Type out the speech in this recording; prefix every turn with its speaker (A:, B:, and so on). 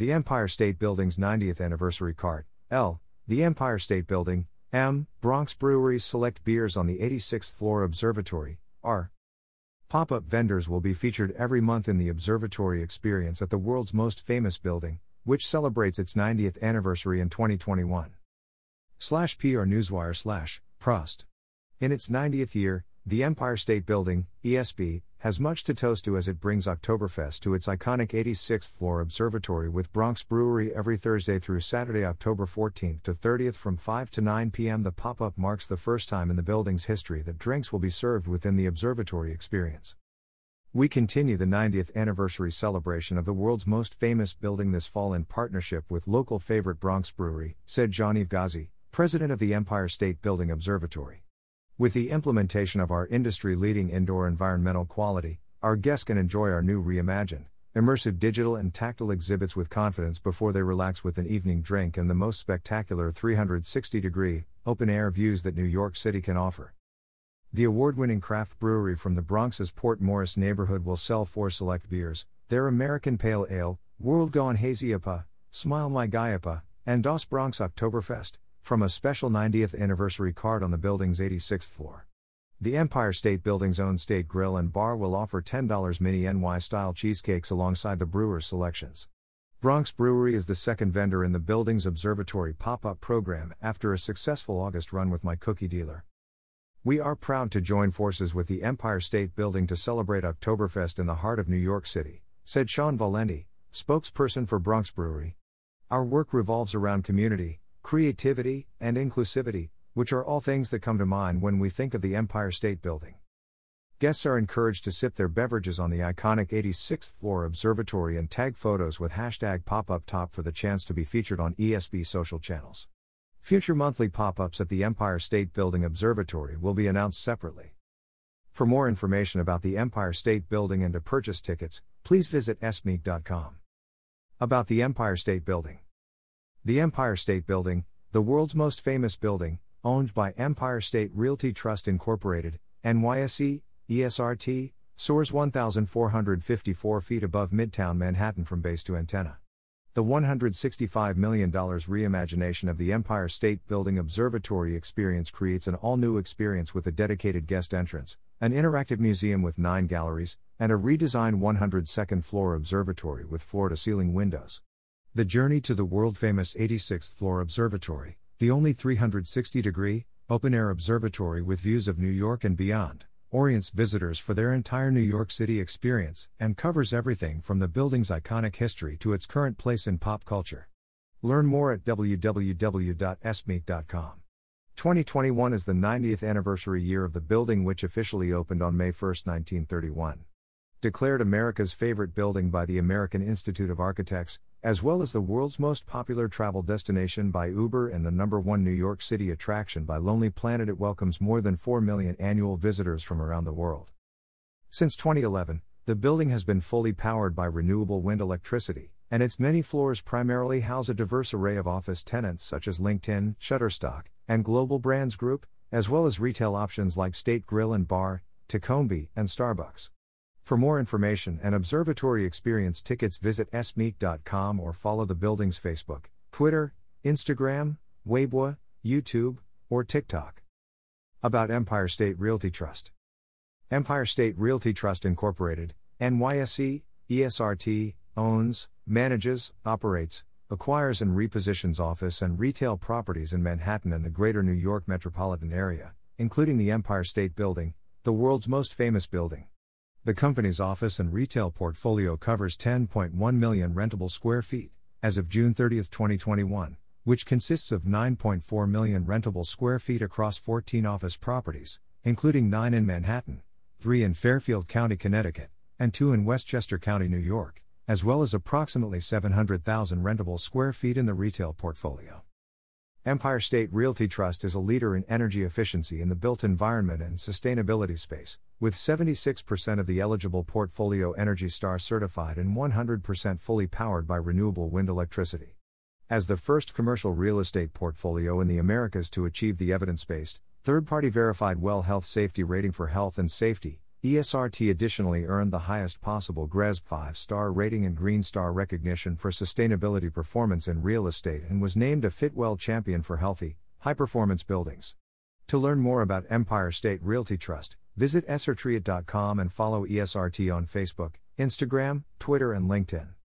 A: The Empire State Building's 90th anniversary cart, L. The Empire State Building, M. Bronx Brewery's select beers on the 86th floor observatory, R. Pop up vendors will be featured every month in the observatory experience at the world's most famous building, which celebrates its 90th anniversary in 2021. Slash PR Newswire slash Prost. In its 90th year, the Empire State Building, ESB, has much to toast to as it brings Oktoberfest to its iconic 86th floor observatory with Bronx Brewery every Thursday through Saturday, October 14th to 30th from 5 to 9 p.m. The pop up marks the first time in the building's history that drinks will be served within the observatory experience. We continue the 90th anniversary celebration of the world's most famous building this fall in partnership with local favorite Bronx Brewery, said Jean-Yves Ghazi, president of the Empire State Building Observatory. With the implementation of our industry leading indoor environmental quality, our guests can enjoy our new reimagined, immersive digital and tactile exhibits with confidence before they relax with an evening drink and the most spectacular 360 degree, open air views that New York City can offer. The award winning craft brewery from the Bronx's Port Morris neighborhood will sell four select beers their American Pale Ale, World Gone Hazy IPA, Smile My Guy IPA, and Dos Bronx Oktoberfest, from a special 90th anniversary card on the building's 86th floor. The Empire State Building's own State Grill and Bar will offer $10 mini NY style cheesecakes alongside the brewer's selections. Bronx Brewery is the second vendor in the building's observatory pop up program after a successful August run with my cookie dealer. We are proud to join forces with the Empire State Building to celebrate Oktoberfest in the heart of New York City, said Sean Valenti, spokesperson for Bronx Brewery. Our work revolves around community, creativity, and inclusivity, which are all things that come to mind when we think of the Empire State Building. Guests are encouraged to sip their beverages on the iconic 86th floor observatory and tag photos with hashtag pop up top for the chance to be featured on ESB social channels. Future monthly pop ups at the Empire State Building Observatory will be announced separately. For more information about the Empire State Building and to purchase tickets, please visit esmeet.com. About the Empire State Building. The Empire State Building, the world's most famous building, owned by Empire State Realty Trust Incorporated, NYSE, ESRT, soars 1,454 feet above Midtown Manhattan from base to antenna. The $165 million reimagination of the Empire State Building Observatory experience creates an all new experience with a dedicated guest entrance, an interactive museum with nine galleries, and a redesigned 102nd floor observatory with floor to ceiling windows. The journey to the world famous 86th floor observatory, the only 360 degree, open air observatory with views of New York and beyond, orients visitors for their entire New York City experience and covers everything from the building's iconic history to its current place in pop culture. Learn more at www.esmeet.com. 2021 is the 90th anniversary year of the building, which officially opened on May 1, 1931 declared America's favorite building by the American Institute of Architects, as well as the world's most popular travel destination by Uber and the number one New York City attraction by Lonely Planet. It welcomes more than 4 million annual visitors from around the world. Since 2011, the building has been fully powered by renewable wind electricity, and its many floors primarily house a diverse array of office tenants such as LinkedIn, Shutterstock, and Global Brands Group, as well as retail options like State Grill and Bar, Tacombi, and Starbucks. For more information and observatory experience tickets, visit esmeet.com or follow the building's Facebook, Twitter, Instagram, Weibo, YouTube, or TikTok. About Empire State Realty Trust Empire State Realty Trust Incorporated, NYSE, ESRT, owns, manages, operates, acquires, and repositions office and retail properties in Manhattan and the greater New York metropolitan area, including the Empire State Building, the world's most famous building. The company's office and retail portfolio covers 10.1 million rentable square feet as of June 30, 2021, which consists of 9.4 million rentable square feet across 14 office properties, including 9 in Manhattan, 3 in Fairfield County, Connecticut, and 2 in Westchester County, New York, as well as approximately 700,000 rentable square feet in the retail portfolio. Empire State Realty Trust is a leader in energy efficiency in the built environment and sustainability space, with 76% of the eligible portfolio Energy Star certified and 100% fully powered by renewable wind electricity. As the first commercial real estate portfolio in the Americas to achieve the evidence based, third party verified WELL Health Safety rating for health and safety, ESRT additionally earned the highest possible GRESB 5 star rating and Green Star recognition for sustainability performance in real estate and was named a Fitwel champion for healthy, high performance buildings. To learn more about Empire State Realty Trust, visit esrtreit.com and follow ESRT on Facebook, Instagram, Twitter, and LinkedIn.